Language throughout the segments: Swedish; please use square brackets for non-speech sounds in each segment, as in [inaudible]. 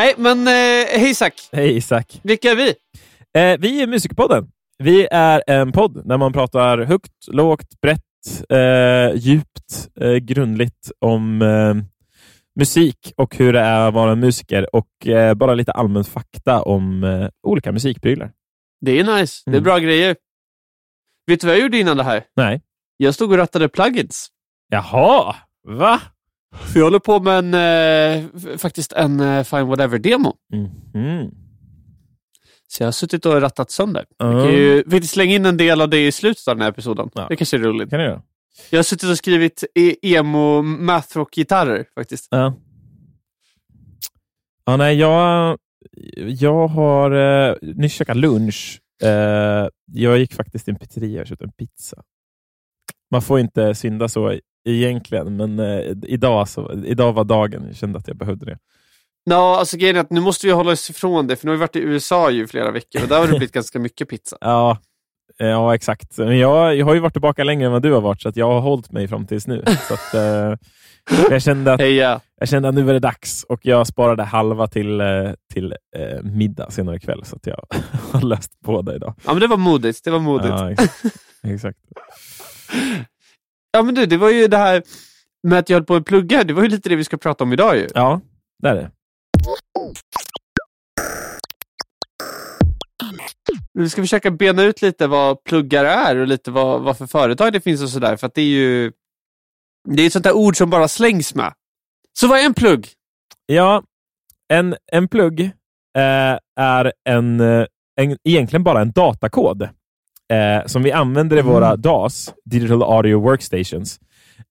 Nej, men eh, hej Isak. Hej Isak. Vilka är vi? Eh, vi är Musikerpodden. Vi är en podd där man pratar högt, lågt, brett, eh, djupt, eh, grundligt om eh, musik och hur det är att vara musiker och eh, bara lite allmän fakta om eh, olika musikprylar. Det är nice. Det är Mm. bra grejer. Vet du vad jag gjorde innan det här? Nej. Jag stod och rattade plugins. Jaha, va? För jag håller på med en, eh, faktiskt en eh, Fine Whatever-demo. Mhm. Så jag har suttit och rattat sönder. Mm. Jag kan ju slänga in en del av det i slutet av den här episoden. Ja. Det kanske är roligt. kan göra. Jag har suttit och skrivit e- emo mathrock-gitarrer faktiskt. Ja. Ja, nej, jag, jag har uh, nyss käkat lunch. Eh, jag gick faktiskt till en pizzeria och köpte en pizza. Man får inte synda så egentligen, men eh, idag, så, idag var dagen. Jag kände att jag behövde det. Ja, alltså grejen är att nu måste vi hålla oss ifrån det, för nu har vi varit i USA ju flera veckor och där har det blivit [laughs] ganska mycket pizza. Ja, eh, ja exakt. Men jag, jag har ju varit tillbaka längre än vad du har varit, så att jag har hållit mig fram tills nu. [laughs] Så att, eh, jag, kände att, Heja! jag kände att nu var det dags och jag sparade halva till, eh, till eh, middag senare ikväll, så att jag [laughs] har löst båda idag. Ja, men det var modigt. Det var modigt. Ja, Ja, ex- exakt. men du, det var ju det här med att jag höll på att plugga. Det var ju lite det vi ska prata om idag ju. Ja, det är det. Vi ska försöka bena ut lite vad pluggar är och lite vad, vad för företag det finns och sådär. För att det är ju det är ett sånt där ord som bara slängs med. Så vad är en plugg? Ja, en, en plugg eh, är en, eh, en, egentligen bara en datakod eh, som vi använder i våra DAWs, Digital Audio Workstations,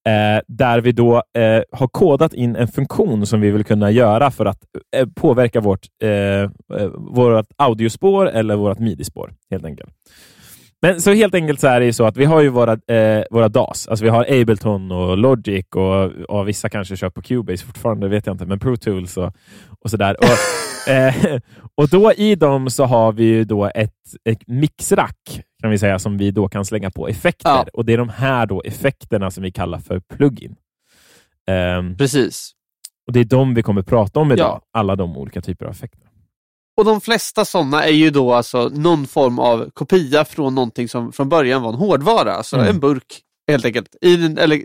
eh, där vi då eh, har kodat in en funktion som vi vill kunna göra för att eh, påverka vårt, eh, eh, vårt audiospår eller vårt midi-spår, helt enkelt. Men så helt enkelt så är det ju så att vi har ju våra, eh, våra DAS. Alltså vi har Ableton och Logic och, och vissa kanske kör på Cubase fortfarande, det vet jag inte, men Pro Tools och, och sådär. Och, [laughs] eh, och då i dem så har vi ju då ett, ett mixrack kan vi säga som vi då kan slänga på effekter. Ja. Och det är de här då effekterna som vi kallar för plugin. Ehm, Precis. och det är de vi kommer prata om idag. Ja. Alla de olika typer av effekter. Och de flesta sådana är ju då alltså någon form av kopia från någonting som från början var en hårdvara. Alltså Mm. en burk helt enkelt. I en ele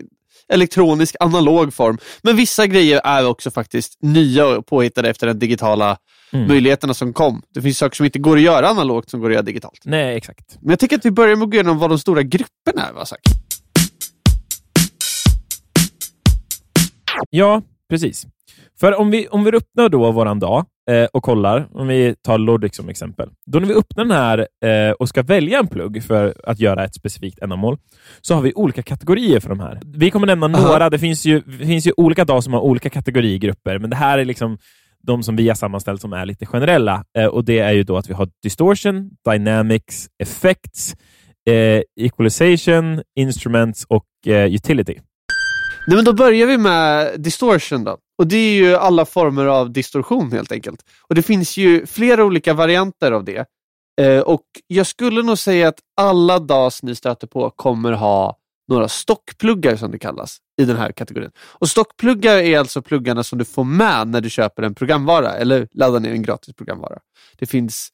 elektronisk analog form. Men vissa grejer är också faktiskt nya och påhittade efter den digitala Mm. möjligheterna som kom. Det finns saker som inte går att göra analogt som går att göra digitalt. Nej, exakt. Men jag tycker att vi börjar med att gå igenom vad de stora grupperna är. Va, Zack? Ja, precis. För om vi, om vi öppnar då våran dag eh, och kollar, om vi tar Logic som exempel. Då när vi öppnar den här eh, och ska välja en plugg för att göra ett specifikt ändamål, så har vi olika kategorier för de här. Vi kommer nämna Aha. några. Det finns, ju, det finns ju olika DAW som har olika kategorigrupper, men det här är liksom de som vi har sammanställt som är lite generella. Eh, och Det är ju då att vi har distortion, dynamics, effects, eh, equalization, instruments och eh, utility. Nej, men då börjar vi med distortion. Då. Och Det är ju alla former av distorsion helt enkelt. Och Det finns ju flera olika varianter av det. Eh, och Jag skulle nog säga att alla DAS ni stöter på kommer ha några stockpluggar som det kallas i den här kategorin. Och Stockpluggar är alltså pluggarna som du får med när du köper en programvara eller laddar ner en gratis programvara. Det finns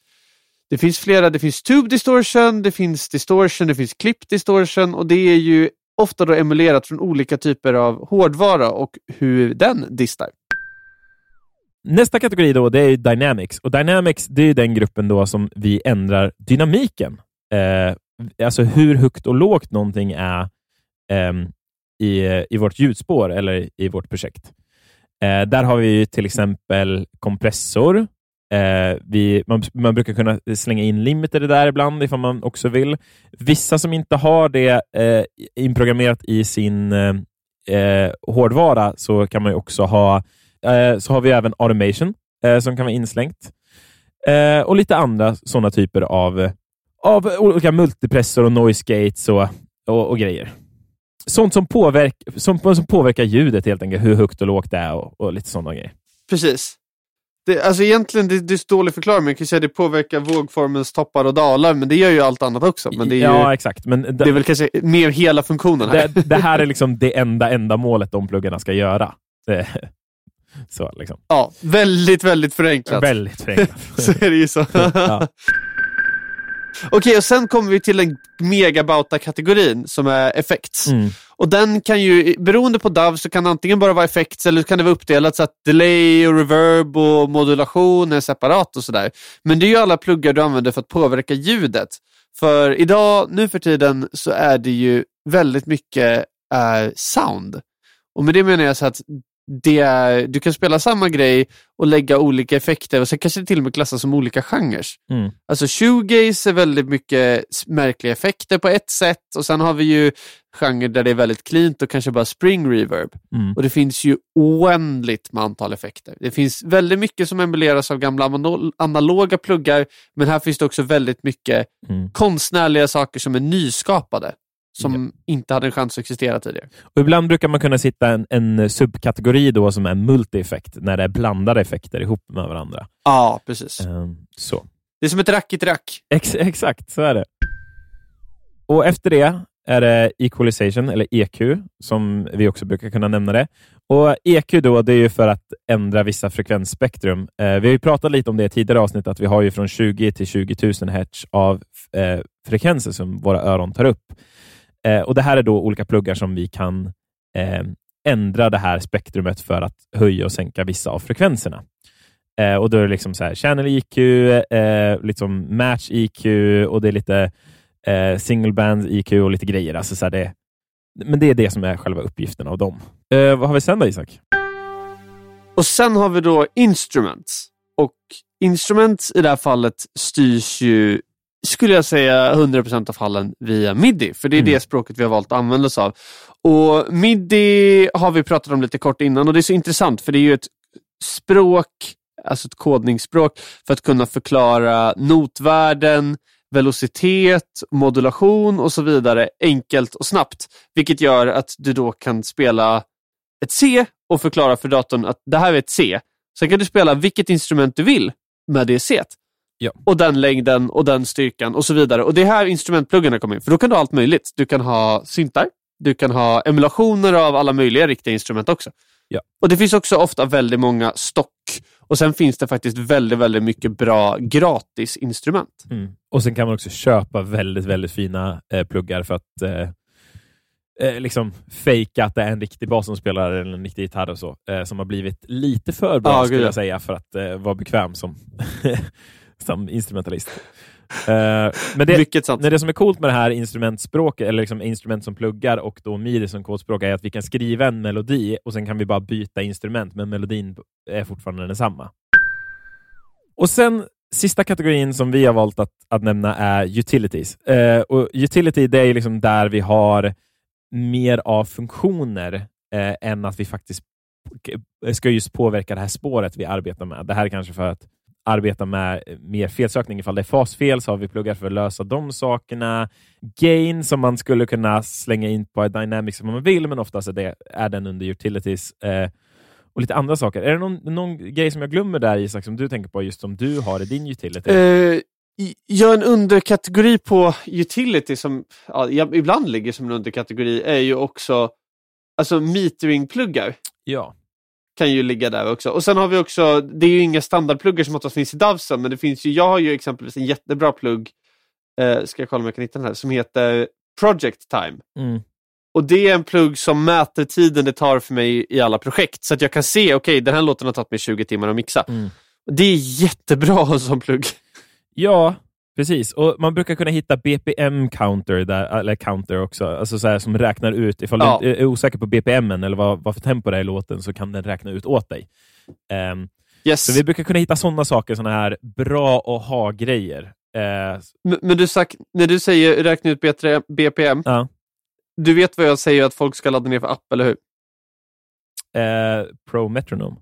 det finns flera, det finns Tube Distortion, det finns Distortion, det finns Clip Distortion och det är ju ofta då emulerat från olika typer av hårdvara och hur den distar. Nästa kategori då, det är Dynamics. Och Dynamics det är den gruppen då som vi ändrar dynamiken. Eh, alltså hur högt och lågt någonting är eh, i, i vårt ljudspår eller i vårt projekt. Eh, där har vi till exempel kompressor. Eh, vi, man, man brukar kunna slänga in limiter där ibland ifall man också vill. Vissa som inte har det eh, inprogrammerat i sin eh, eh, hårdvara så kan man ju också ha Eh, så har vi även automation eh, som kan vara inslängt. Eh, och lite andra sådana typer av, av olika multipressor och noise gates och, och, och grejer. Sånt som, påverk, som, som påverkar ljudet helt enkelt, hur högt och lågt det är och, och lite sådana grejer. Precis. Det, alltså egentligen, det, det är dålig förklaring, jag kan säga att det påverkar vågformens toppar och dalar, men det gör ju allt annat också. Men det är, ju, ja, exakt. Men det är väl kanske mer hela funktionen här. det, det här är liksom det enda ändamålet de pluggarna ska göra. Det, Så, liksom. Ja, väldigt, väldigt förenklat. Väldigt förenklat. [laughs] så är det ju så. Ja. Okej, och sen kommer vi till den megabauta-kategorin som är effekts. Mm. Och den kan ju, beroende på DAV, så kan det antingen bara vara effekts eller så kan det vara uppdelat så att delay och reverb och modulation är separat och sådär. Men det är ju alla pluggar du använder för att påverka ljudet. För idag, nu för tiden, så är det ju väldigt mycket eh, sound. Och med det menar jag så att det är, du kan spela samma grej och lägga olika effekter och sen kanske det till och med klassas som olika genrer. Mm. Alltså shoegaze är väldigt mycket märkliga effekter på ett sätt och sen har vi ju genrer där det är väldigt cleant och kanske bara spring reverb. Mm. Och det finns ju oändligt med antal effekter. Det finns väldigt mycket som emuleras av gamla analo- analoga pluggar, men här finns det också väldigt mycket Mm. konstnärliga saker som är nyskapade, som inte hade en chans att existera tidigare. Och ibland brukar man kunna sitta en, en subkategori då som är multi-effekt, när det är blandade effekter ihop med varandra. Ja, precis. Ehm, så. Det är som ett rack i ett rack. Ex exakt, så är det. Och efter det är det equalization, eller EQ, som vi också brukar kunna nämna det. Och EQ då, det är ju för att ändra vissa frekvensspektrum. Eh, vi har ju pratat lite om det i tidigare avsnitt, att vi har ju från 20 till 20 000 hertz av eh, frekvenser som våra öron tar upp. Eh, och Det här är då olika pluggar som vi kan eh, ändra det här spektrumet för att höja och sänka vissa av frekvenserna. Eh, och Då är det liksom så här, channel EQ, eh, liksom match EQ och det är lite eh, single band EQ och lite grejer. Alltså så här, det, men det är det som är själva uppgiften av dem. Eh, vad har vi sen då, Isak? Och sen har vi då instruments. Och instruments i det här fallet styrs ju, skulle jag säga, 100% av fallen via midi. För det är Mm. det språket vi har valt att använda oss av. Och midi har vi pratat om lite kort innan och det är så intressant för det är ju ett språk, alltså ett kodningsspråk, för att kunna förklara notvärden, velocitet, modulation och så vidare enkelt och snabbt. Vilket gör att du då kan spela ett C och förklara för datorn att det här är ett C. Sen kan du spela vilket instrument du vill med det C. Ja. Och den längden och den styrkan och så vidare. Och det är här instrumentpluggarna kommer in. För då kan du ha allt möjligt. Du kan ha syntar. Du kan ha emulationer av alla möjliga riktiga instrument också. Ja. Och Det finns också ofta väldigt många stock. Och sen finns det faktiskt väldigt, väldigt mycket bra gratis instrument. Mm. Och Sen kan man också köpa väldigt, väldigt fina eh, pluggar för att eh, eh, liksom fejka att det är en riktig bas som spelar eller en riktig gitarr och så, eh, som har blivit lite för bra Ja, skulle jag säga för att eh, vara bekväm som, [laughs] som instrumentalist. Eh, men det, Mycket sant. Nej, det som är coolt med det här instrumentspråket, eller liksom instrument som pluggar och då midi som kodspråk, är att vi kan skriva en melodi och sen kan vi bara byta instrument, men melodin är fortfarande densamma. Och sen Sista kategorin som vi har valt att, att nämna är utilities. Eh, och utility det är liksom där vi har mer av funktioner eh, än att vi faktiskt ska just påverka det här spåret vi arbetar med. Det här är kanske för att arbeta med mer felsökning. Ifall det är fasfel så har vi pluggar för att lösa de sakerna. Gain som man skulle kunna slänga in på Dynamics om man vill, men oftast är, det, är den under utilities. Eh, och lite andra saker. Är det någon, någon grej som jag glömmer där Isak, som du tänker på, just som du har i din utility? Eh, ja, en underkategori på utility som ja, ibland ligger som en underkategori är ju också alltså metering-pluggar. ja. Kan ju ligga där också. Och sen har vi också, det är ju inga standardpluggar som oftast finns i Davsen, men det finns ju, jag har ju exempelvis en jättebra plugg, eh, ska jag kolla om jag kan hitta den här, som heter Project Time. Mm. Och det är en plugg som mäter tiden det tar för mig i alla projekt. Så att jag kan se, okej den här låten har tagit mig 20 timmar att mixa. Mm. Det är jättebra [laughs] som plugg. Ja, precis. Och Man brukar kunna hitta BPM-counter där, eller counter också, alltså så här, som räknar ut, ifall Ja. du är osäker på BPM eller vad, vad för tempo det är i låten, så kan den räkna ut åt dig. Ehm, Yes. så vi brukar kunna hitta sådana saker, sådana här bra att ha-grejer. Eh, Men, men du sagt, när du säger räkna ut bättre BPM, Ja. du vet vad jag säger att folk ska ladda ner för app, eller hur? eh, Pro Metronome.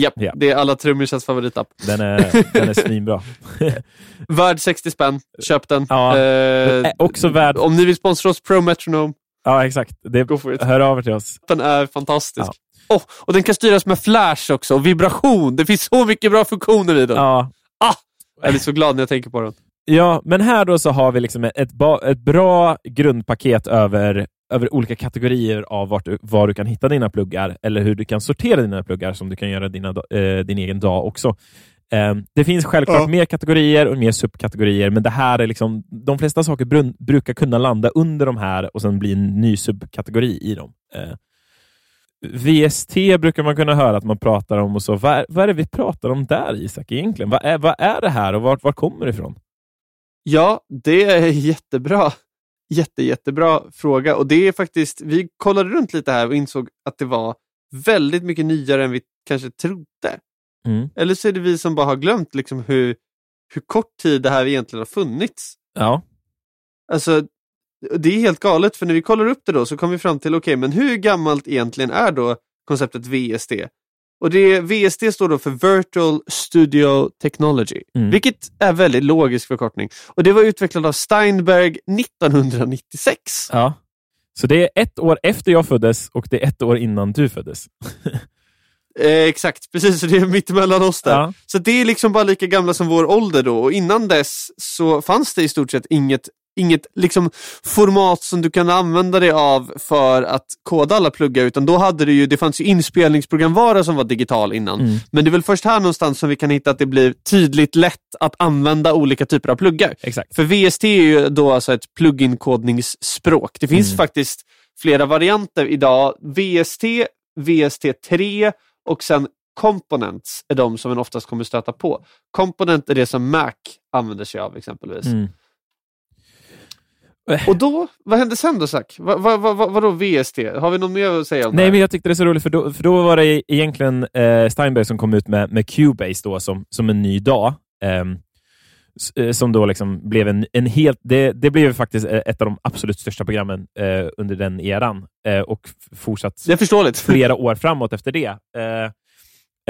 Japp, Ja. det är alla trummisars favoritapp. Den är, den är svinbra. [laughs] Värd 60 spänn, köp den. Ja, Eh, också värd... Om ni vill sponsra oss, Pro Metronome, Ja, exakt. Det, go for it. hör av er till oss. Den är fantastisk. Ja. Oh, och den kan styras med flash också, och vibration. Det finns så mycket bra funktioner i den. Ja, Jag blir så glad när jag tänker på den. Ja, men här då så har vi liksom ett, ett bra grundpaket över över olika kategorier av vart du, var du kan hitta dina pluggar eller hur du kan sortera dina pluggar som du kan göra dina, eh, din egen dag också. Eh, det finns självklart Ja. mer kategorier och mer subkategorier, men det här är liksom, de flesta saker brun, brukar kunna landa under de här och sen bli en ny subkategori i dem. Eh, VST brukar man kunna höra att man pratar om och så. Vad är, vad är det vi pratar om där Isak egentligen? Vad är, vad är det här och vart, vart kommer det ifrån? Ja, det är jättebra. Jätte, jättebra fråga. Och det är faktiskt, vi kollade runt lite här och insåg att det var väldigt mycket nyare än vi kanske trodde. Mm. Eller så är det vi som bara har glömt liksom hur, hur kort tid det här egentligen har funnits. Ja. Alltså, det är helt galet för när vi kollar upp det då så kommer vi fram till, okej, men hur gammalt egentligen är då konceptet VST? Och det VST står då för Virtual Studio Technology, Mm. vilket är väldigt logisk förkortning. Och det var utvecklat av Steinberg 1996. ja. Så det är ett år efter jag föddes och det är ett år innan du föddes. [laughs] Eh, exakt, precis, så det är mittemellan oss där. Ja. Så det är liksom bara lika gamla som vår ålder då och innan dess så fanns det i stort sett inget inget liksom format som du kan använda dig av för att koda alla pluggar utan då hade det ju, det fanns ju inspelningsprogramvara som var digital innan. Mm. Men det är väl först här någonstans som vi kan hitta att det blir tydligt lätt att använda olika typer av pluggar. Exakt. För VST är ju då alltså ett plugin-kodningsspråk. Det finns Mm. faktiskt flera varianter idag. VST, VST3 och sen Components är de som man oftast kommer stöta på. Component är det som Mac använder sig av exempelvis. Mm. [laughs] Och då, vad hände sen då Zack? Va, va, va, va, vadå VST? Har vi något mer att säga om det Nej, men jag tyckte det är så roligt, för då, för då var det egentligen eh, Steinberg som kom ut med, med Cubase då, som, som en ny dag. ehm, eh, som då liksom blev en, en helt... Det, det blev faktiskt eh, ett av de absolut största programmen eh, under den eran eh, och fortsatt Det är [laughs] flera år framåt efter det.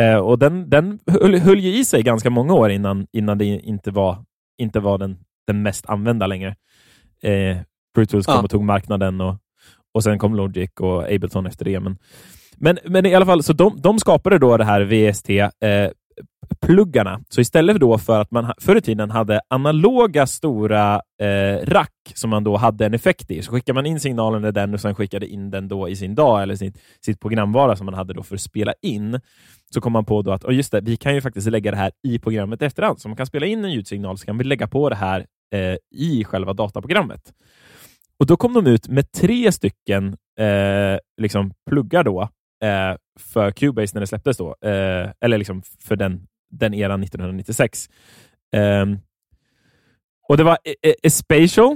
Eh, och Den, den höll, höll ju i sig ganska många år innan, innan det inte var, inte var den, den mest använda längre. Eh, Pro Tools kom Ja. och tog marknaden och, och sen kom Logic och Ableton efter det. Men, men, men i alla fall, så de, de skapade då det här VST eh. Så istället då för att man förr i tiden hade analoga stora eh, rack som man då hade en effekt i, så skickade man in signalen i den och sen skickade in den då i sin dag eller sitt, sitt programvara som man hade då för att spela in. Så kom man på då att oh just det, vi kan ju faktiskt lägga det här i programmet efterhand. Så man kan spela in en ljudsignal så kan vi lägga på det här eh, i själva dataprogrammet. Och Då kom de ut med tre stycken eh, liksom pluggar då, eh, för Cubase när det släpptes. då, eh, Eller liksom för den, den eran 1996. Ehm, och Det var E- E- Espatial,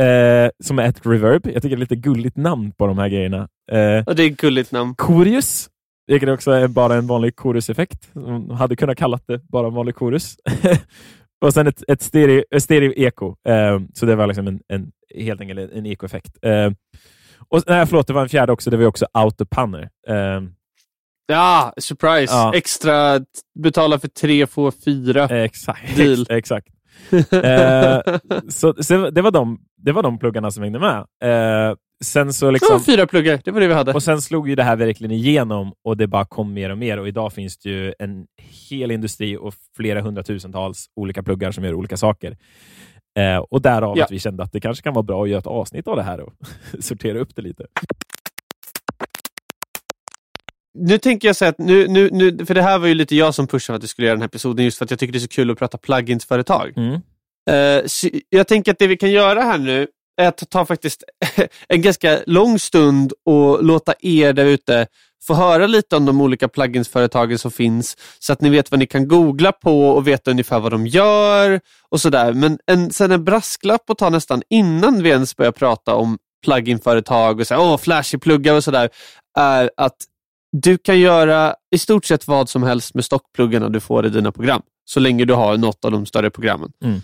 eh, som är ett reverb. Jag tycker det är lite gulligt namn på de här grejerna. Eh, Ja, det är ett gulligt namn. Chorus, vilket också är bara en vanlig choruseffekt. De hade kunnat kallat det bara en vanlig chorus. [laughs] och sen ett, ett stereo, ett stereo eko. Eh, så det var liksom en, en, helt enkelt en ekoeffekt. Eh, och, nej, förlåt, det var en fjärde också. Det var också autopanner. Eh, Ja, surprise! Ja. Extra, betala för tre, få fyra. eh, exakt. Deal. [laughs] exakt. Eh, så, så det, var de, det var de pluggarna som hängde med. Sen så liksom, fyra pluggar, det var det vi hade. Och sen slog ju det här verkligen igenom och det bara kom mer och mer. Och idag finns det ju en hel industri och flera hundratusentals olika pluggar som gör olika saker. Eh, och därav Ja. att vi kände att det kanske kan vara bra att göra ett avsnitt av det här och [laughs] sortera upp det lite. Nu tänker jag säga att, nu, nu, nu, för det här var ju lite jag som pushade för att du skulle göra den här episoden just för att jag tycker det är så kul att prata plugins-företag. Mm. Eh, så jag tänker att det vi kan göra här nu att ta faktiskt [laughs] en ganska lång stund och låta er där ute få höra lite om de olika pluginsföretagen som finns så att ni vet vad ni kan googla på och veta ungefär vad de gör och sådär. Men en, sen en brasklapp att ta nästan innan vi ens börjar prata om pluginföretag och så åh, flashy pluggar och sådär är att du kan göra i stort sett vad som helst med stockpluggarna du får i dina program. Så länge du har något av de större programmen. Mm.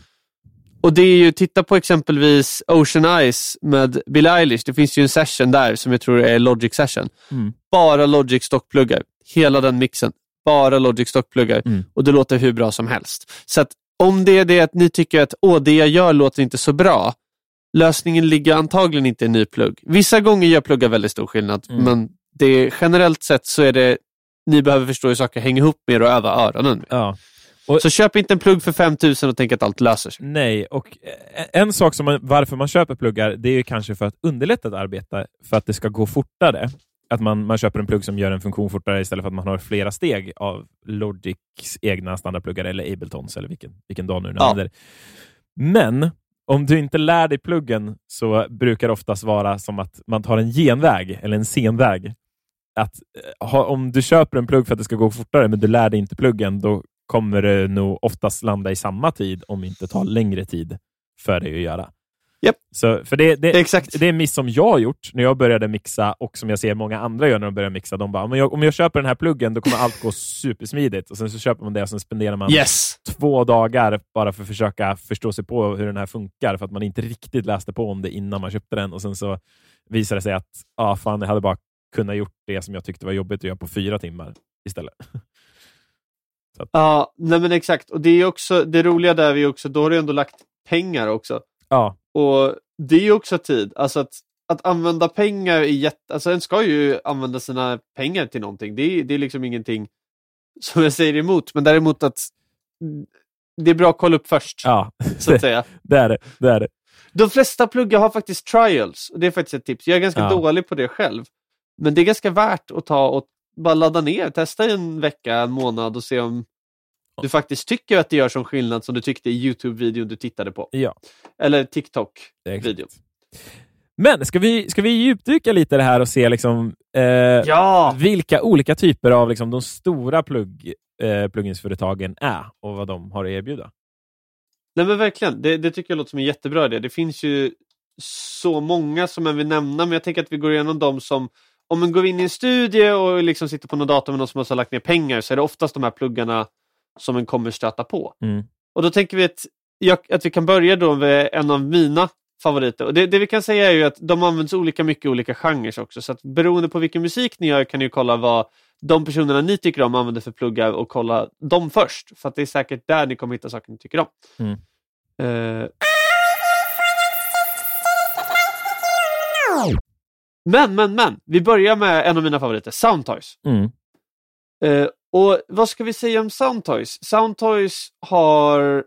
Och det är ju, titta på exempelvis Ocean Eyes med Billie Eilish. Det finns ju en session där som jag tror är Logic session. Mm. Bara Logic stockpluggar. Hela den mixen. Bara Logic stockpluggar. Mm. Och det låter hur bra som helst. Så att om det är det att ni tycker att Åh, det jag gör låter inte så bra. Lösningen ligger antagligen inte i ny plugg. Vissa gånger gör pluggar väldigt stor skillnad, Mm. men det, generellt sett så är det ni behöver förstå hur saker hänger ihop mer och öva öronen. med. Ja. Och- Så köp inte en plugg för 5000 och tänk att allt löser sig. Nej, och eh, en sak som man, varför man köper pluggar, det är ju kanske för att underlätta ett arbete, för att det ska gå fortare. Att man, man köper en plugg som gör en funktion fortare istället för att man har flera steg av Logics egna standardpluggar eller Abletons, eller vilken, vilken dag nu du Ja. använder. Men om du inte lär dig pluggen så brukar det oftast vara som att man tar en genväg eller en senväg. Att eh, ha, om du köper en plugg för att det ska gå fortare, men du lär dig inte pluggen, då kommer det nog oftast landa i samma tid, om inte tar längre tid för dig att göra. Japp. Så, för det, det, Exakt. det är en miss som jag har gjort när jag började mixa och som jag ser många andra gör när de börjar mixa. De bara, om jag, om jag köper den här pluggen, då kommer allt gå supersmidigt. Och Sen så köper man det och sen spenderar man Yes! två dagar bara för att försöka förstå sig på hur den här funkar, för att man inte riktigt läste på om det innan man köpte den. Och Sen så visade det sig att ah, fan, jag hade bara kunnat gjort det som jag tyckte var jobbigt att göra på fyra timmar istället. Ja, nej men exakt. Och det är också, det roliga där är ju också, då har du ändå lagt pengar också. Ja, Och det är ju också tid. Alltså att, att använda pengar är jätte... Alltså en ska ju använda sina pengar till någonting. Det är, det är liksom ingenting som jag säger emot. Men däremot att det är bra att kolla upp först, ja så att säga. [laughs] det är det. det, är det. De flesta pluggar har faktiskt trials. Och det är faktiskt ett tips. Jag är ganska Ja. dålig på det själv. Men det är ganska värt att ta och bara ladda ner, testa i en vecka, en månad och se om du faktiskt tycker att det gör som skillnad som du tyckte i Youtube-videon du tittade på. Ja, Eller TikTok-videon. Men ska vi, ska vi djupdyka lite i det här och se liksom, eh, Ja! vilka olika typer av liksom, de stora plugg, eh, pluginsföretagen är och vad de har att erbjuda? Nej men verkligen, det, det tycker jag låter som en jättebra idé. Det finns ju så många som jag vill nämna, men jag tänker att vi går igenom dem som om man går in i en studie och liksom sitter på någon dator med någon som har lagt ner pengar så är det oftast de här pluggarna som en kommer stöta på. Mm. Och då tänker vi att, jag, att vi kan börja då med en av mina favoriter. Och det, det vi kan säga är ju att de används olika mycket i olika genrer också. Så att beroende på vilken musik ni gör kan ni ju kolla vad de personerna ni tycker om använder för pluggar och kolla dem först. För att det är säkert där ni kommer hitta saker ni tycker om. Mm. Eh. Men, men, men. Vi börjar med en av mina favoriter, Soundtoys. Mm. Eh, och vad ska vi säga om Soundtoys? Soundtoys har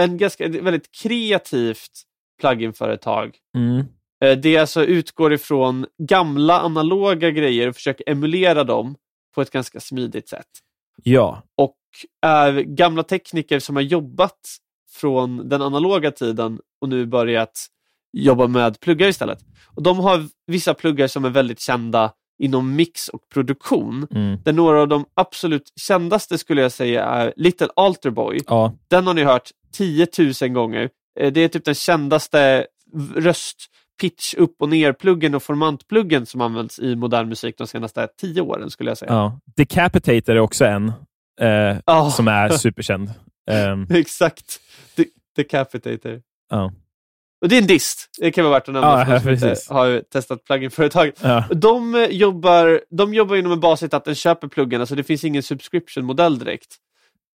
en ganska väldigt kreativt pluginföretag. Mm. Eh, det alltså utgår ifrån gamla analoga grejer och försöker emulera dem på ett ganska smidigt sätt. Ja, Och är gamla tekniker som har jobbat från den analoga tiden och nu börjat jobba med pluggar istället. Och De har vissa pluggar som är väldigt kända inom mix och produktion. mm. Där några av de absolut kändaste skulle jag säga är Little Alter Boy. ja. Den har ni hört 10 000 gånger. Eh, Det är typ den kändaste röst, pitch, upp och ner-pluggen och formantpluggen som används i modern musik de senaste 10 åren skulle jag säga. ja. Decapitator är också en eh, Ah, som är [laughs] superkänd. Ehm, Exakt. De- Decapitator. ja. Och det är en dist. Det kan vara värt att nämna Ja, för som inte har testat pluginföretag. Ja. De eh, jobbar, de jobbar inom en basis att den köper pluggarna så det finns ingen subscription-modell direkt.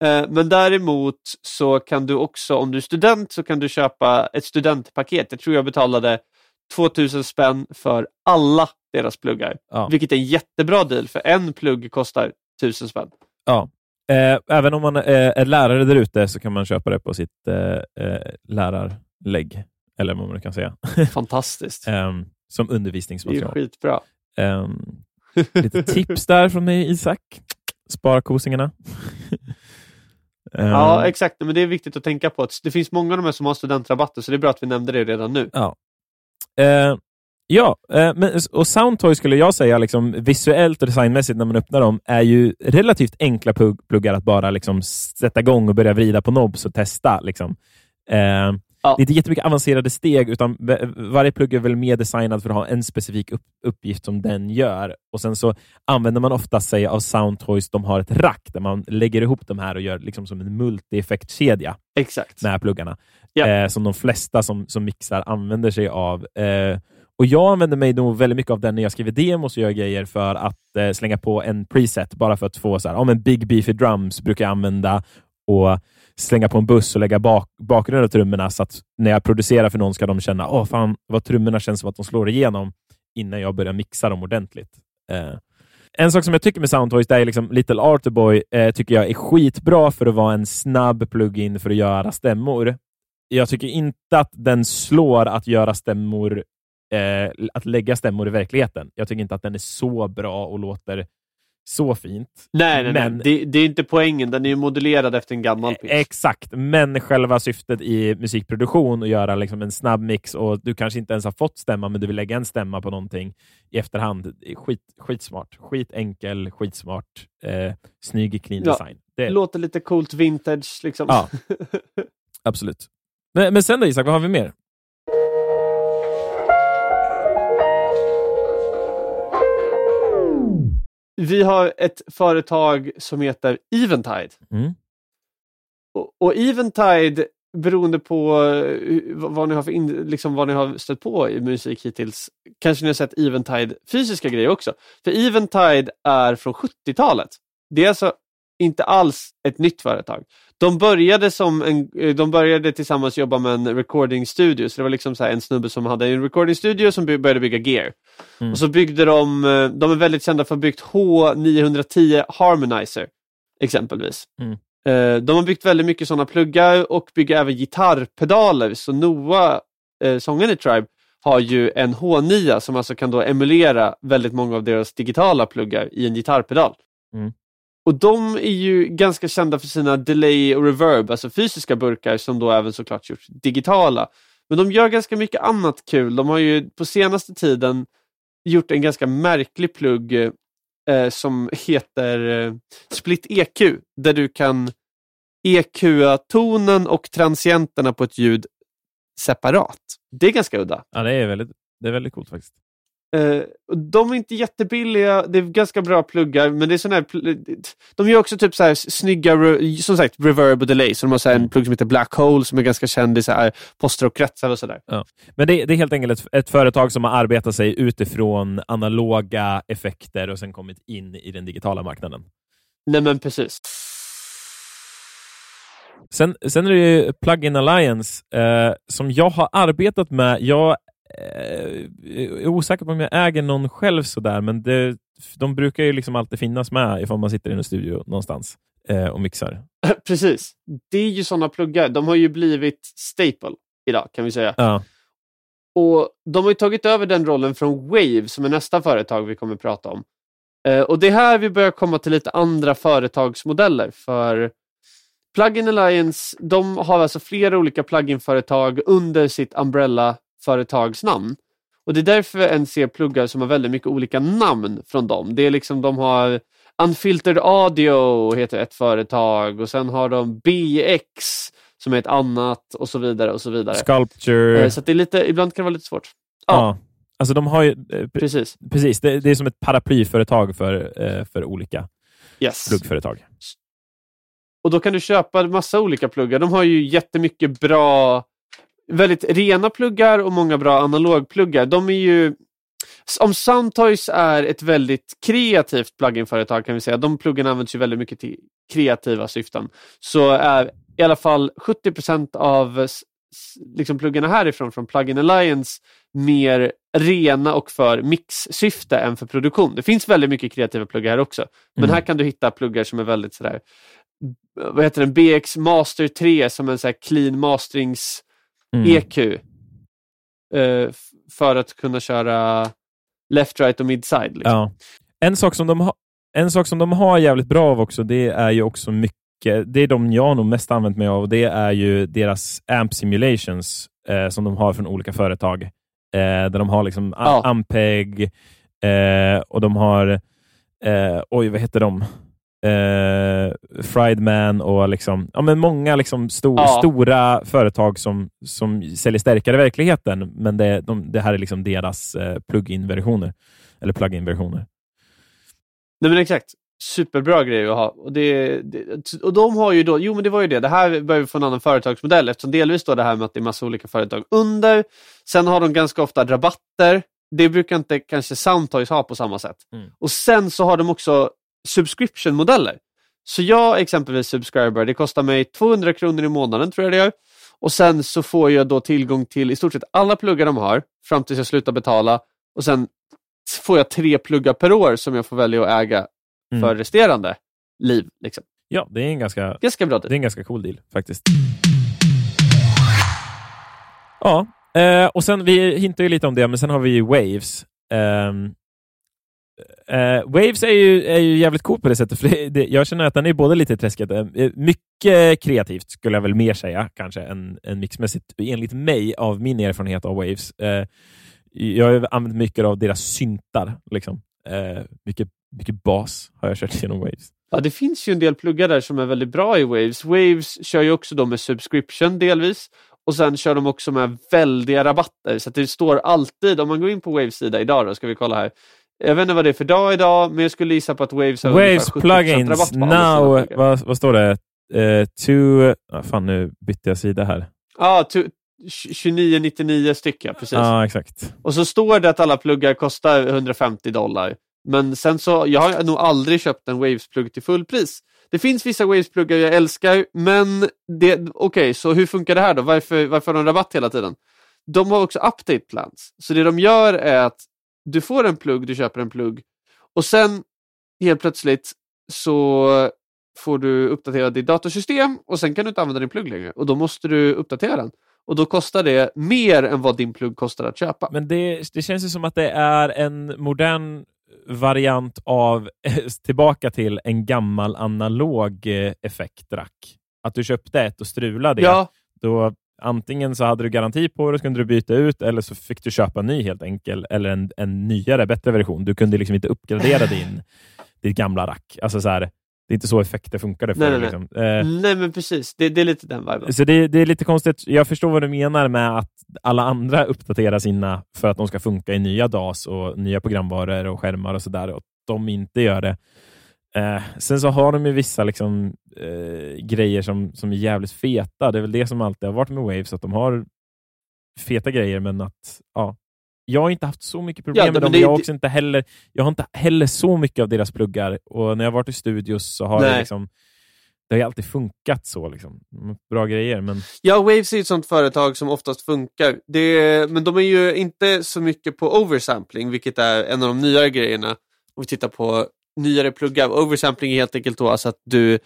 Eh, Men däremot så kan du också, om du är student, så kan du köpa ett studentpaket. Jag tror jag betalade 2000 spänn för alla deras pluggar. Ja. Vilket är en jättebra deal, för en plugg kostar 1000 spänn. Ja. Eh, även om man är lärare där ute så kan man köpa det på sitt lärarlägg, eller vad man kan säga, [laughs] Fantastiskt. Ehm, som Det är undervisningsmaterial. skitbra. Ehm, [laughs] lite tips där från mig, Isak. Spara kosingarna. [laughs] Ehm, Ja, exakt. Men det är viktigt att tänka på att det finns många av de här som har studentrabatter, så det är bra att vi nämnde det redan nu. Ja, eh, men, och Soundtoy skulle jag säga, liksom, visuellt och designmässigt när man öppnar dem, är ju relativt enkla plugg, pluggar att bara liksom, sätta igång och börja vrida på knobs och testa. Liksom. Eh, Ja. Det är inte jättemycket avancerade steg, utan varje plugg är väl mer designad för att ha en specifik upp, uppgift som den gör. Och Sen så använder man ofta sig av Soundtoys, de har ett rack där man lägger ihop de här och gör liksom som en multi-effektkedja Exakt. med pluggarna. Ja. Eh, som de flesta som, som mixar använder sig av. Eh, och Jag använder mig nog väldigt mycket av den när jag skriver demos och gör grejer för att eh, slänga på en preset, bara för att få så här, ja, men Big Beefy Drums brukar jag använda och slänga på en buss och lägga bak, bakgrunden av trummorna så att när jag producerar för någon ska de känna åh fan vad trummorna känns som att de slår igenom innan jag börjar mixa dem ordentligt. Eh, En sak som jag tycker med Soundtoys, det är liksom Little Arterboy, eh, tycker jag är skitbra för att vara en snabb plugin för att göra stämmor. Jag tycker inte att den slår att göra stämmor, eh, att lägga stämmor i verkligheten. Jag tycker inte att den är så bra och låter så fint. Nej, nej, men, nej. Det, det, är inte poängen. Den är ju modellerad efter en gammal pitch. Exakt, men själva syftet i musikproduktion att göra liksom en snabb mix och du kanske inte ens har fått stämma, men du vill lägga en stämma på någonting i efterhand. Skit, skitsmart. Skitenkel, skitsmart, eh, snygg, clean Ja. design. Det, Låter lite coolt vintage. Liksom. Ja. [laughs] absolut. Men, men sen då Isak, vad har vi mer? Vi har ett företag som heter Eventide. Mm. Och, och Eventide, beroende på eh, vad ni, har för in, liksom vad ni har stött på i musik hittills, kanske ni har sett Eventide fysiska grejer också. För Eventide är från 70-talet. Det är alltså inte alls ett nytt företag. De började, som en, eh, de började tillsammans jobba med en recording studio, så det var liksom så här en snubbe som hade en recording studio som by- började bygga gear. Mm. Och så byggde de, eh, de är väldigt kända för att ha byggt H910 Harmonizer, exempelvis. Mm. Eh, De har byggt väldigt mycket sådana pluggar och bygger även gitarrpedaler. Så Noah, sångaren i Tribe, har ju en H9 som alltså kan då emulera väldigt många av deras digitala pluggar i en gitarrpedal. Mm. Och de är ju ganska kända för sina delay och reverb, alltså fysiska burkar som då även såklart gjorts digitala. Men de gör ganska mycket annat kul. De har ju på senaste tiden gjort en ganska märklig plugg eh, som heter eh, Split EQ, där du kan EQa tonen och transienterna på ett ljud separat. Det är ganska udda. Ja, det är väldigt, det är väldigt coolt faktiskt. Och de är inte jättebilliga, det är ganska bra pluggar, men det är sån här, de gör också typ så här snygga, som sagt, reverb och delay. Så de har så en plugg som heter Black Hole som är ganska känd i postrockkretsar och sådär. Men det, det är helt enkelt ett, ett företag som har arbetat sig utifrån analoga effekter och sen kommit in i den digitala marknaden. Nej men precis. Sen, sen är det ju Plugin Alliance eh, som jag har arbetat med. Jag är osäker på om jag äger någon själv sådär, men det, de brukar ju liksom alltid finnas med ifall man sitter i en studio någonstans eh, och mixar. [clears throat] Precis. Det är ju sådana pluggar. De har ju blivit staple idag kan vi säga. Ja. Och De har ju tagit över den rollen från Wave som är nästa företag vi kommer att prata om. Eh, och Det är här vi börjar komma till lite andra företagsmodeller. För Plugin Alliance de har alltså flera olika plugin-företag under sitt umbrella-företagsnamn. Och Det är därför ser pluggar som har väldigt mycket olika namn från dem. Det är liksom de har Unfiltered Audio heter ett företag och sen har de BX som är ett annat och så vidare och så vidare. Sculpture. Eh, Så det är lite, ibland kan det vara lite svårt. ja. ja. Alltså de har ju, eh, pre- Precis. precis, det, det är som ett paraplyföretag för, eh, för olika Yes. pluggföretag. Och då kan du köpa massa olika pluggar. De har ju jättemycket bra, väldigt rena pluggar och många bra analogpluggar. De är ju, om Soundtoys är ett väldigt kreativt pluginföretag kan vi säga, de pluggarna används ju väldigt mycket till kreativa syften, så är i alla fall 70% av s- s- liksom pluggarna härifrån, från Plugin Alliance, mer rena och för mixsyfte än för produktion. Det finns väldigt mycket kreativa pluggar här också, men Mm. här kan du hitta pluggar som är väldigt sådär vad heter den, BX Master 3 som en så här clean masterings Mm. EQ. eh, för att kunna köra left, right och mid-side. Liksom. Ja. En, sak som de ha, en sak som de har jävligt bra av också, det är ju också mycket, det är de jag nog mest använt mig av, det är ju deras AMP simulations eh, som de har från olika företag. Eh, där de har liksom Ja. Ampeg eh, och de har, eh, oj vad heter de? Eh, Friedman och liksom, ja, men många liksom sto- Ja. stora företag som, som säljer stärkare i verkligheten, men det, de, det här är liksom deras eh, plug-in-versioner. Eller plug-in-versioner. Nej men exakt. Superbra grej att ha. Och, det, det, och de har ju då, jo men det var ju det, det här börjar vi få en annan företagsmodell eftersom delvis då det här med att det är massa olika företag under. Sen har de ganska ofta rabatter. Det brukar inte kanske Soundtoys ha på samma sätt. Mm. Och sen så har de också subscription-modeller. Så jag exempelvis subscriber, det kostar mig 200 kronor i månaden tror jag det gör. Och sen så får jag då tillgång till i stort sett alla pluggar de har fram tills jag slutar betala. Och sen får jag tre pluggar per år som jag får välja att äga Mm. för resterande liv. Liksom. Ja, det är en ganska, Ganska bra det är en ganska cool deal faktiskt. Ja, eh, och sen vi hintar ju lite om det, men sen har vi ju Waves. Ehm, Uh, Waves är ju, är ju jävligt cool på det sättet, för det, det, jag känner att den är både lite träskigt, eh, mycket kreativt skulle jag väl mer säga, kanske, än, än mixmässigt, enligt mig, av min erfarenhet av Waves. Uh, jag har använt mycket av deras syntar. Liksom. Uh, mycket, mycket bas har jag kört genom Waves. Ja, det finns ju en del pluggar där som är väldigt bra i Waves. Waves kör ju också då med subscription delvis och sen kör de också med väldiga rabatter så att det står alltid, om man går in på Waves sida idag då ska vi kolla här. Jag vet inte vad det är för dag idag, men jag skulle gissa på att Waves har Waves ungefär 70% plugins now, vad, vad står det? Uh, to, ah, fan nu bytte jag sida här. Ja, tu- 29,99 stycken, precis. Ja, exakt. Och så står det att alla pluggar kostar 150 dollar. Men sen så, jag har nog aldrig köpt en Waves-plugg till fullpris. Det finns vissa Waves-pluggar jag älskar, men det- okej, så hur funkar det här då? Varför, varför har de rabatt hela tiden? De har också update plans. Så det de gör är att du får en plugg, du köper en plugg och sen helt plötsligt så får du uppdatera ditt datorsystem och sen kan du inte använda din plugg längre och då måste du uppdatera den. Och då kostar det mer än vad din plugg kostar att köpa. Men det, det känns ju som att det är en modern variant av [laughs] tillbaka till en gammal analog eh, effektrack. Att du köpte ett och strulade det. Ja, Då antingen så hade du garanti på det, så kunde du byta ut, eller så fick du köpa en ny helt enkelt, eller en, en nyare, bättre version. Du kunde liksom inte uppgradera [laughs] din, ditt gamla rack. Alltså så här, det är inte så effekter funkade för Nej, dig, nej, nej. liksom. Eh, nej men precis. Det, det är lite den viben. Så det, det är lite konstigt. Jag förstår vad du menar med att alla andra uppdaterar sina för att de ska funka i nya DAS och nya programvaror och skärmar och sådär. Och de inte gör det. Eh, sen så har de ju vissa liksom, eh, grejer som, som är jävligt feta. Det är väl det som alltid har varit med Waves, att de har feta grejer, men att ja, jag har inte haft så mycket problem Ja, med dem. det- jag, har det- också inte heller, jag har inte heller så mycket av deras pluggar och när jag har varit i studios så har det liksom det har alltid funkat så. Liksom. Bra grejer, men Ja, Waves är ett sånt företag som oftast funkar. Det, men de är ju inte så mycket på oversampling, vilket är en av de nyare grejerna. Om vi tittar på nyare pluggar. Oversampling är helt enkelt då alltså att du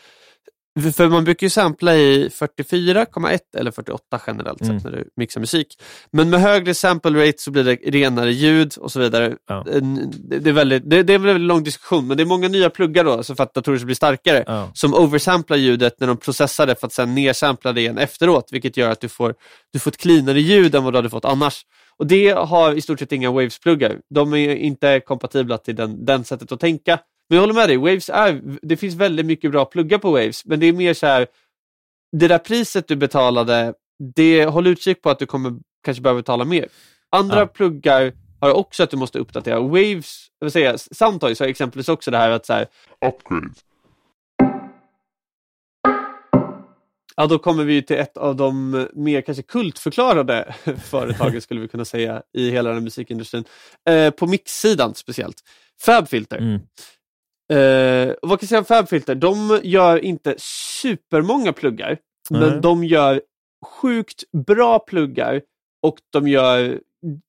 för man brukar ju sampla i 44,1 eller 48 generellt Mm. sett när du mixar musik. Men med högre sample rate så blir det renare ljud och så vidare. Ja. En- Det, är väldigt, det, det är en väldigt lång diskussion, men det är många nya pluggar då, så för att datorer ska bli starkare ja. som oversamplar ljudet när de processar det för att sen nersampla det igen efteråt, vilket gör att du får, du får ett cleanare ljud än vad du hade fått annars. Och Det har i stort sett inga Waves-pluggar. De är inte kompatibla till den, den sättet att tänka. Men jag håller med dig, Waves är, det finns väldigt mycket bra pluggar på Waves, men det är mer så här, det där priset du betalade, det håll utkik på att du kommer kanske behöva betala mer. Andra Ja. pluggar har också att du måste uppdatera. Waves, jag vill säga, Soundtoys har exempelvis också det här att så här, upgrades. Ja, då kommer vi till ett av de mer kanske kultförklarade [laughs] företagen skulle vi kunna säga i hela den musikindustrin. Eh, på mixsidan speciellt. Fabfilter. Mm. Eh, vad kan jag säga om Fabfilter? De gör inte supermånga pluggar, Nej. men de gör sjukt bra pluggar och de gör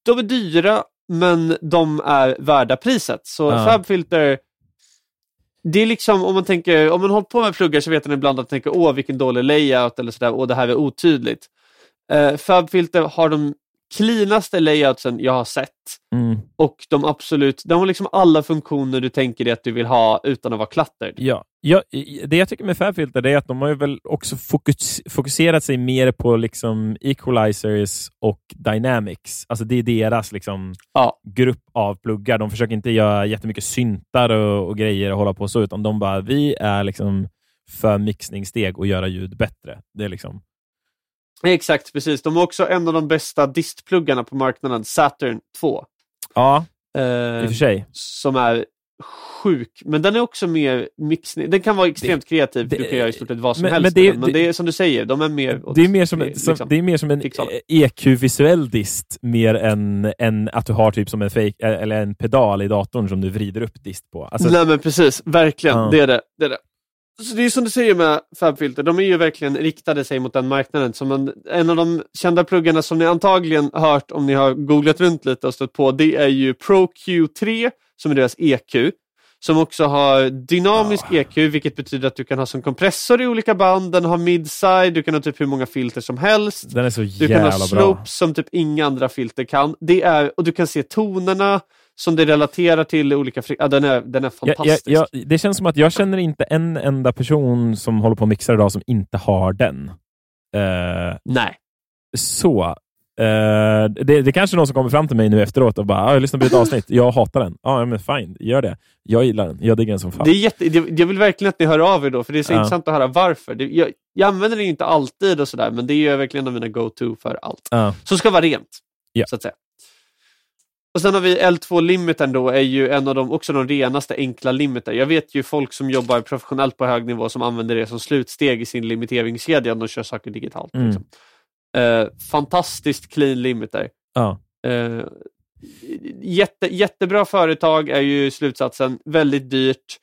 de är dyra, men de är värda priset. Så Ja. Fabfilter det är liksom, om man tänker, om man håller på med pluggar så vet man ibland att man tänker åh vilken dålig layout eller sådär, åh det här är otydligt. Eh, Fabfilter har de cleanaste layoutsen jag har sett Mm. och de absolut, de har liksom alla funktioner du tänker dig att du vill ha utan att vara cluttered. Ja. Ja, det jag tycker med Fabfilter är att de har ju väl också fokus, fokuserat sig mer på liksom equalizers och dynamics. Alltså det är deras liksom Ja. grupp av pluggar. De försöker inte göra jättemycket syntar och, och grejer och hålla på så, utan de bara, vi är liksom för mixningssteg och göra ljud bättre. Det är liksom, Exakt, precis. De har också en av de bästa distpluggarna på marknaden, Saturn 2. ja, Eh, i och för sig. som är sjuk, men den är också mer mixning. Den kan vara extremt kreativ, för det- du kan göra i stort sett vad som men- helst. men det- den. men det- det är som du säger, de är mer... Det är mer som, en, liksom- som, det är mer som en. EQ-visuell dist, mer än, än att du har typ som en, fake, eller en pedal i datorn som du vrider upp dist på. Alltså, Nej men precis, verkligen. Ja. Det är det. det, är det. Så det är som du säger med Fabfilter, de är ju verkligen riktade sig mot den marknaden. Som en, en av de kända pluggarna som ni antagligen hört om ni har googlat runt lite och stött på, det är ju ProQ3 som är deras EQ. Som också har dynamisk Ja. EQ, vilket betyder att du kan ha som kompressor i olika band, den har midside, du kan ha typ hur många filter som helst. Den är så Du kan ha jävla bra. slopes som typ inga andra filter kan. Det är, och du kan se tonerna som det relaterar till olika... Fri- ja, den, är, den är fantastisk. jag, jag, det känns som att jag känner inte en enda person som håller på och mixar idag som inte har den. Eh, Nej. så. Eh, det, det kanske är någon som kommer fram till mig nu efteråt och bara ah, “Jag lyssnar på ditt avsnitt, jag hatar den”. Ja, men fine, gör det. Jag gillar den. Jag diggar den som fan. Det är jätte, det, jag vill verkligen att ni hör av er då, för det är så Ja. intressant att höra varför. Det, jag, jag använder den inte alltid och sådär, men det är verkligen en av mina go-to för allt. Ja. Som ska vara rent, Ja. så att säga. Och sen har vi L2 Limitern då, är ju en av de, också de renaste enkla limiter. Jag vet ju folk som jobbar professionellt på hög nivå som använder det som slutsteg i sin limiteringskedja när de kör saker digitalt. Mm. Liksom. Eh, fantastiskt clean limiter. Ja. Eh, jätte, jättebra företag är ju slutsatsen, väldigt dyrt.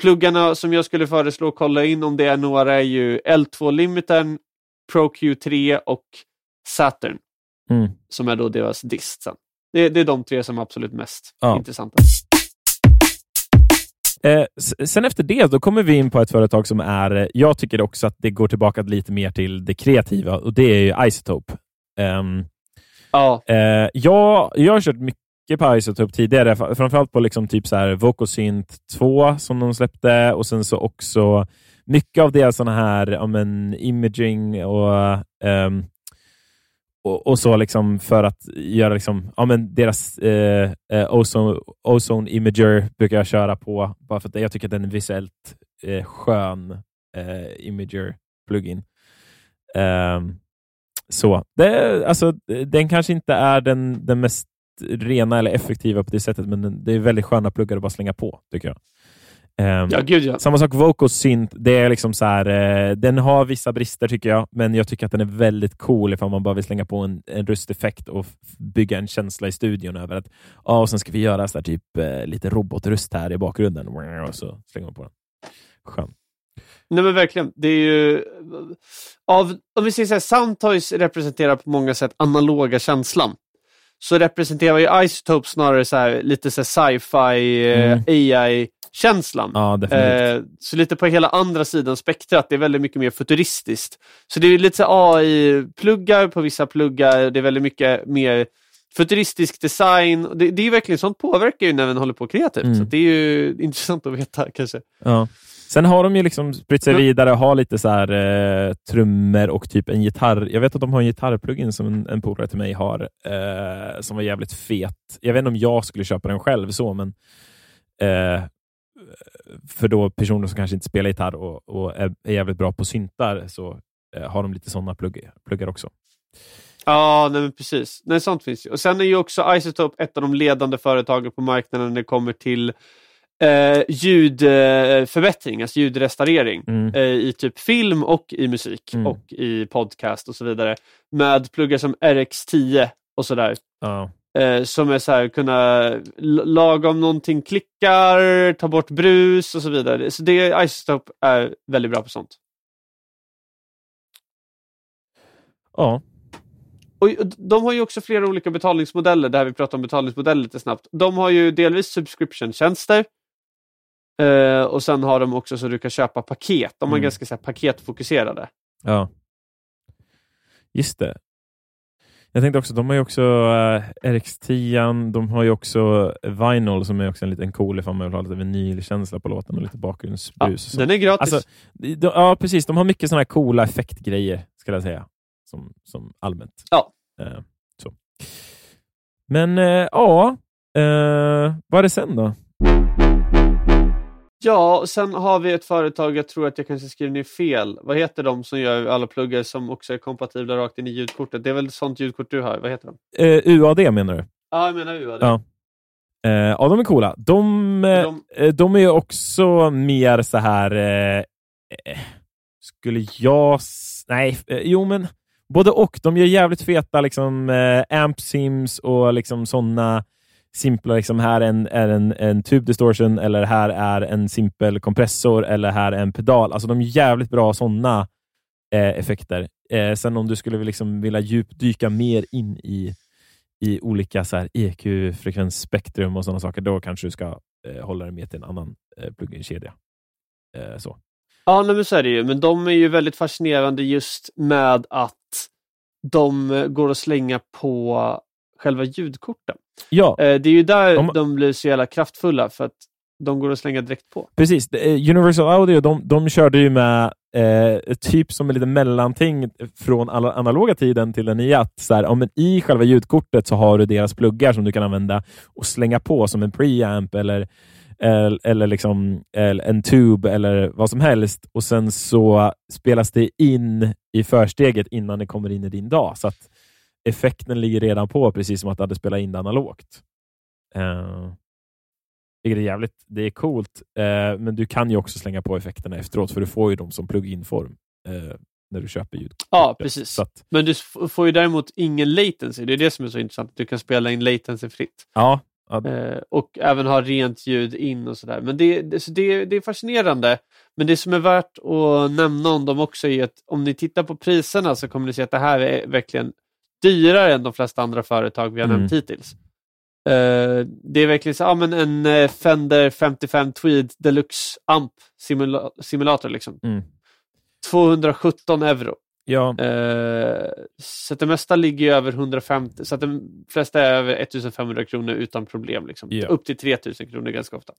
Pluggarna som jag skulle föreslå att kolla in om det är några är ju L2 Limitern, ProQ3 och Saturn Mm. som är då deras dist sen. Det, det är de tre som är absolut mest Ja. intressanta. Eh, sen efter det då kommer vi in på ett företag som är, eh, jag tycker också att det går tillbaka lite mer till det kreativa och det är ju Isotope. Ehm, Ja, Eh, jag, jag har kört mycket på Isotope tidigare, fr- framförallt på liksom typ så här Vocosynth 2 som de släppte och sen så också mycket av deras såna här ja, men, imaging och, ehm, och, och så liksom för att göra liksom, ja, men deras eh, eh, ozone, ozone Imager brukar jag köra på bara för att jag tycker att den är visuellt eh, skön eh, Imager-plugin. Ehm, så. Det, alltså, den kanske inte är den, den mest rena eller effektiva på det sättet, men det är väldigt sköna pluggar att bara slänga på, tycker jag. Ehm, ja gud ja. Samma sak Vocals Synth. Det är liksom så här, eh, den har vissa brister tycker jag, men jag tycker att den är väldigt cool ifall man bara vill slänga på en, en rösteffekt och bygga en känsla i studion över att ja, och sen ska vi göra så här, typ eh, lite robotröst här i bakgrunden och så slänger man på den. Skön. Nej men verkligen. Det är ju... Av, om vi säger så här, Soundtoys representerar på många sätt analoga känslan. Så representerar ju Isotope snarare så här, lite så sci-fi eh, Mm. AI-känslan. Ja. Eh, så lite på hela andra sidan spektrat, det är väldigt mycket mer futuristiskt. Så det är lite AI-pluggar på vissa pluggar, det är väldigt mycket mer futuristisk design. Det, det är ju verkligen sånt påverkar ju när man håller på kreativt. Mm. Så det är ju intressant att veta kanske. Ja. Sen har de ju liksom spritt sig vidare och har lite så här eh, trummor och typ en gitarr. Jag vet att de har en gitarrplugin som en, en polare till mig har, eh, som var jävligt fet. Jag vet inte om jag skulle köpa den själv så, men eh, för då personer som kanske inte spelar gitarr och, och är, är jävligt bra på syntar så eh, har de lite sådana pluggar, pluggar också. Ja, nej men precis. Nej, sånt finns ju. Och sen är ju också Isotope ett av de ledande företagen på marknaden när det kommer till eh, ljudförbättring, alltså ljudrestaurering. Mm. eh, i typ film och i musik Mm. och i podcast och så vidare. Med pluggar som RX10 och sådär. Eh, som är så här, kunna laga om någonting klickar, ta bort brus och så vidare. Så det, Isotope är väldigt bra på sånt. ja. Och de har ju också flera olika betalningsmodeller, det här vi pratar om betalningsmodeller lite snabbt. De har ju delvis subscription-tjänster. Eh, och sen har de också så du kan köpa paket. De är Mm. ganska så här, paketfokuserade. Ja. Just det. Jag tänkte också, de har ju också uh, RX10, de har ju också Vinyl som är också en liten cool ifall man vill ha lite vinylkänsla på låten och lite Ja, bakgrundsbrus. så. den är gratis. Alltså, de, ja, precis. De har mycket sådana här coola effektgrejer, skulle jag säga. Som, som allmänt. Ja. Eh, så. Men eh, ja, eh, vad är det sen då? Ja, och sen har vi ett företag, jag tror att jag kanske skriver ner fel. Vad heter de som gör alla pluggar som också är kompatibla rakt in i ljudkortet? Det är väl sånt ljudkort du har? Vad heter de? Eh, UAD menar du? Ja, jag menar UAD. Ja. Eh, ja, de är coola. De, eh, De- eh, de är också mer så här... Eh, eh, skulle jag... Nej, jo men både och. De gör jävligt feta liksom, amp sims och liksom sådana simpla, liksom, här är en, är en, en tube distortion eller här är en simpel kompressor eller här är en pedal. Alltså de är jävligt bra sådana eh, effekter. Eh, sen om du skulle liksom vilja djupdyka mer in i, i olika EQ, frekvensspektrum och sådana saker, då kanske du ska eh, hålla dig med till en annan eh, plugin-kedja. Eh, så. Ja, nej, men så är det ju. Men de är ju väldigt fascinerande just med att de eh, går att slänga på själva ljudkorten. Ja, Eh, Det är ju där Om- de blir så jävla kraftfulla för att de går att slänga direkt på. precis. Universal Audio de, de körde ju med eh, typ som en liten mellanting från alla analoga tiden till den nya. Att så här, om en, I själva ljudkortet så har du deras pluggar som du kan använda och slänga på som en preamp eller, eller, eller liksom, eller en tube eller vad som helst. Och Sen så spelas det in i försteget innan det kommer in i din dag. Så att effekten ligger redan på, precis som att du hade spelat in det analogt. Uh, vilket är jävligt det är coolt, eh, men du kan ju också slänga på effekterna efteråt, för du får ju dem som plug-in-form eh, när du köper ljud. Ja, precis. Att, Men du får ju däremot ingen latency. Det är det som är så intressant. Du kan spela in latency fritt. ja, ja, Eh, och även ha rent ljud in och sådär. Men det, det, så det, det är fascinerande. Men det som är värt att nämna om dem också är att om ni tittar på priserna så kommer ni se att det här är verkligen dyrare än de flesta andra företag vi har Mm. nämnt hittills. Eh, det är verkligen så, ja, men en eh, Fender 55 Tweed Deluxe Amp simula simulator. Liksom. Mm. 217 euro. ja, Eh, så det mesta ligger över 150, så att de flesta är över 1500 kronor utan problem. Liksom. Ja. Upp till 3000 kronor ganska ofta.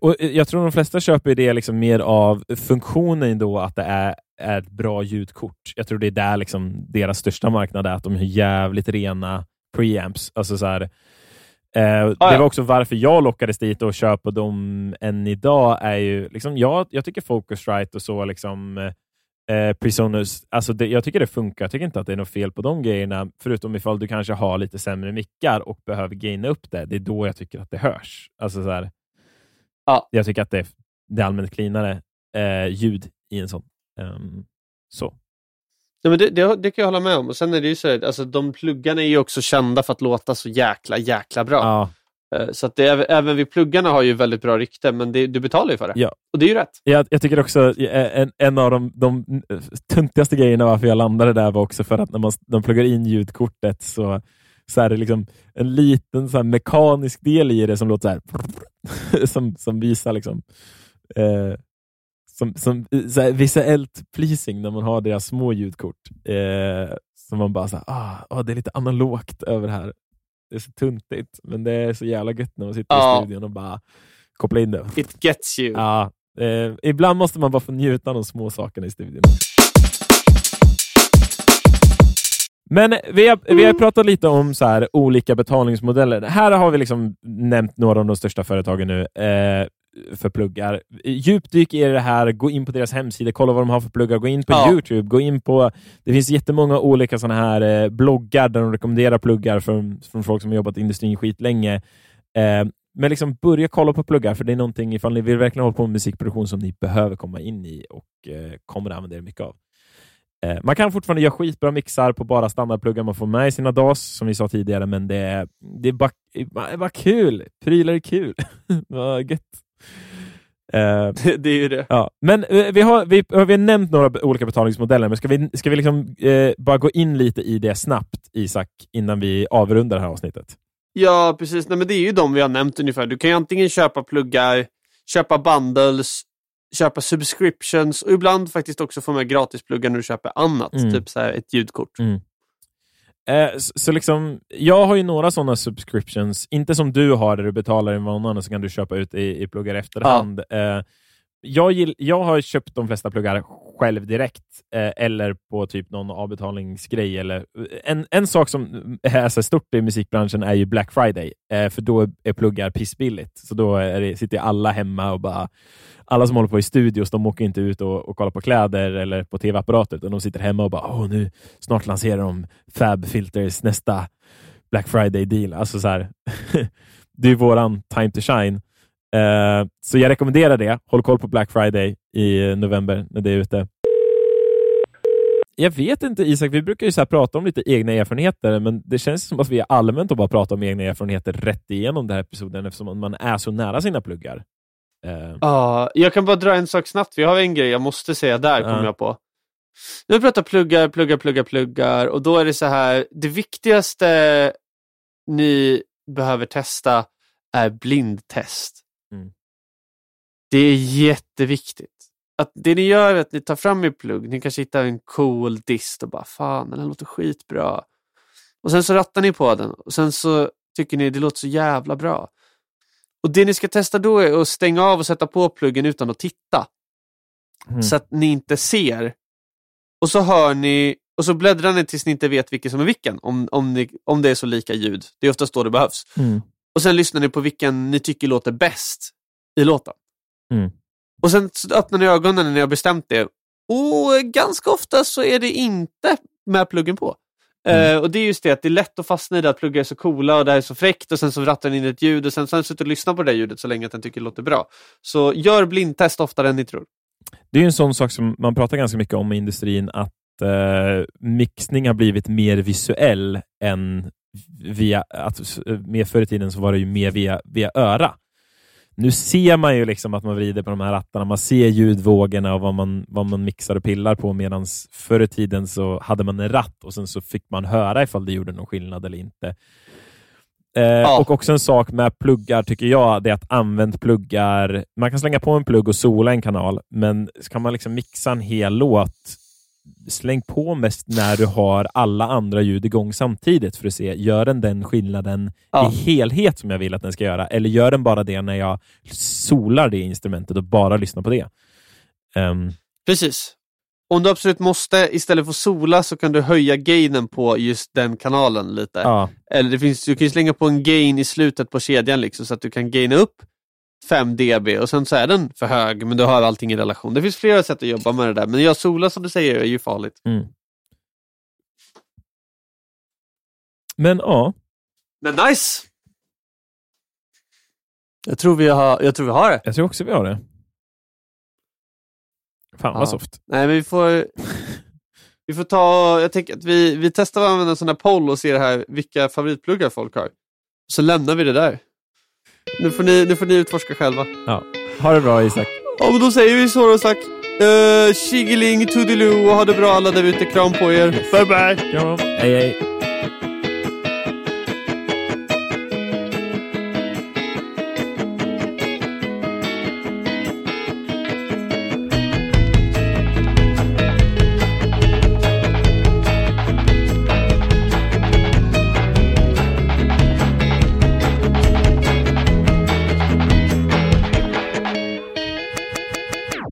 Och jag tror de flesta köper det liksom mer av funktionen då att det är, är ett bra ljudkort. Jag tror det är där liksom deras största marknad är, att de har jävligt rena preamps. Alltså så här, eh, ja. Det var också varför jag lockades dit och köpa dem än idag. är ju liksom, jag, jag tycker Focusrite och så, liksom, eh, Presonus, alltså det, jag tycker det funkar. Jag tycker inte att det är något fel på de grejerna, förutom ifall du kanske har lite sämre mickar och behöver gaina upp det. Det är då jag tycker att det hörs. Alltså så här, Ja. Jag tycker att det, det är allmänt cleanare eh, ljud i en sån. Ehm, så. Ja, men det, det, det kan jag hålla med om. Och sen är det ju så här, alltså, de pluggarna är ju också kända för att låta så jäkla, jäkla bra. Ja. Eh, Så att det, är- även vi pluggarna har ju väldigt bra rykte, men det, du betalar ju för det. Ja. Och det är ju rätt. Jag, jag tycker också eh, en, en av de, de töntigaste grejerna varför jag landade där var också för att när man de pluggar in ljudkortet så, så är det liksom en liten så här mekanisk del i det som låter så här, [laughs] som, som visar liksom, eh, som, som så här, visuellt pleasing när man har deras små ljudkort. Eh, som man bara så här, ah, ah, det är lite analogt över det här. Det är så tuntigt, men det är så jävla gött när man sitter Ja. i studion och bara kopplar in det. It gets you. Ja, eh, ibland måste man bara få njuta av de små sakerna i studion. Men vi har, vi har pratat lite om så här, olika betalningsmodeller. Här har vi liksom nämnt några av de största företagen nu eh, för pluggar. Djupdyk i det här, gå in på deras hemsida, kolla vad de har för pluggar, gå in på Ja. Youtube, gå in på... Det finns jättemånga olika såna här eh, bloggar där de rekommenderar pluggar från, från folk som har jobbat i industrin skitlänge. Eh, men liksom börja kolla på pluggar, för det är någonting, ifall ni vill verkligen hålla på med musikproduktion som ni behöver komma in i och eh, kommer att använda er mycket av. Eh, man kan fortfarande göra skitbra mixar på bara standardpluggar man får med i sina DAS, som vi sa tidigare, men det är, det är, bara, det är bara kul. Prylar är kul. [laughs] Vad gött. Eh, [laughs] Det, är ju det. Ja, men eh, vi har, vi, vi har nämnt några olika betalningsmodeller, men ska vi, ska vi liksom, eh, bara gå in lite i det snabbt, Isak, innan vi avrundar det här avsnittet? Ja, precis. Nej, men det är ju de vi har nämnt ungefär. Du kan ju antingen köpa pluggar, köpa bundles, köpa subscriptions och ibland faktiskt också få med gratispluggar när du köper annat. Mm. Typ så här ett ljudkort. Eh, så, så liksom, jag har ju några sådana subscriptions, inte som du har där du betalar i månaden och så kan du köpa ut i, i pluggar efterhand. Eh, jag, gill, jag har köpt de flesta pluggar själv direkt eh, eller på typ någon avbetalningsgrej. Eller, eh, en, en sak som är så stort i musikbranschen är ju Black Friday, eh, för då är pluggar pissbilligt. Så då är det, sitter alla hemma och bara alla som håller på i studios, de åker inte ut och, och kollar på kläder eller på tv-apparater, utan de sitter hemma och bara Åh, nu snart lanserar de Fab Filters nästa Black Friday-deal. Alltså så här, [laughs] det är våran time to shine. Eh, så jag rekommenderar det. Håll koll på Black Friday i november när det är ute. jag vet inte Isak, vi brukar ju så prata om lite egna erfarenheter, men det känns som att vi allmänt bara pratar om egna erfarenheter rätt igenom den här episoden eftersom man är så nära sina pluggar. Uh. Ja, jag kan bara dra en sak snabbt. Vi har en grej jag måste säga där, kommer uh. jag på. Nu pratat pluggar, pluggar, pluggar, pluggar och då är det så här. Det viktigaste ni behöver testa är blindtest. Det är jätteviktigt. Att det ni gör är att ni tar fram er plugg, ni kanske hittar en cool dist och bara fan den här låter skitbra. Och sen så rattar ni på den och sen så tycker ni det låter så jävla bra. Och Det ni ska testa då är att stänga av och sätta på pluggen utan att titta. Mm. Så att ni inte ser. Och så hör ni och så bläddrar ni tills ni inte vet vilken som är vilken, om, om, ni, om det är så lika ljud. Det är oftast då det behövs. Mm. Och sen lyssnar ni på vilken ni tycker låter bäst i låten. Mm. Och sen öppnar ni ögonen när har bestämt det. Och ganska ofta så är det inte med pluggen på. Mm. Uh, och det är just det att det är lätt att fastna i det att pluggar är så coola och det här är så fräckt och sen så rattar den in ett ljud och sen så har den suttit och lyssnat på det ljudet så länge att den tycker det låter bra. Så gör blindtest oftare än ni tror. Det är en sån sak som man pratar ganska mycket om i industrin, att uh, mixning har blivit mer visuell än via, att, mer förr i tiden så var det ju mer via, via öra. Nu ser man ju liksom att man vrider på de här rattarna, man ser ljudvågorna och vad man, vad man mixar och pillar på, medan förr i tiden så hade man en ratt och sen så fick man höra ifall det gjorde någon skillnad eller inte. Eh, ja. Och också en sak med pluggar tycker jag, det är att använd pluggar. Man kan slänga på en plugg och sola en kanal, men ska man liksom mixa en hel låt släng på mest när du har alla andra ljud igång samtidigt för att se, gör den den skillnaden ja. i helhet som jag vill att den ska göra? Eller gör den bara det när jag solar det instrumentet och bara lyssnar på det? Um. Precis. Om du absolut måste, istället för att sola så kan du höja gainen på just den kanalen lite. Ja. Eller det finns, du kan slänga på en gain i slutet på kedjan liksom, så att du kan gaina upp 5 dB och sen så är den för hög men du har allting i relation. Det finns flera sätt att jobba med det där men jag sola som du säger är ju farligt. Mm. Men ja. Men nice! Jag tror, vi har, jag tror vi har det. Jag tror också vi har det. Fan ja. vad soft. Nej men vi får [laughs] Vi får ta, jag tänker att vi, vi testar att använda en sån här poll och se här vilka favoritpluggar folk har. Så lämnar vi det där. Nu får ni, nu får ni utforska själva. Ja. Ha det bra Isak. Ja, men då säger vi så då, Isak. Uh, Shigeling, toodiloo och ha det bra alla där ute. Kram på er. Bye bye. Ja. Hej hej.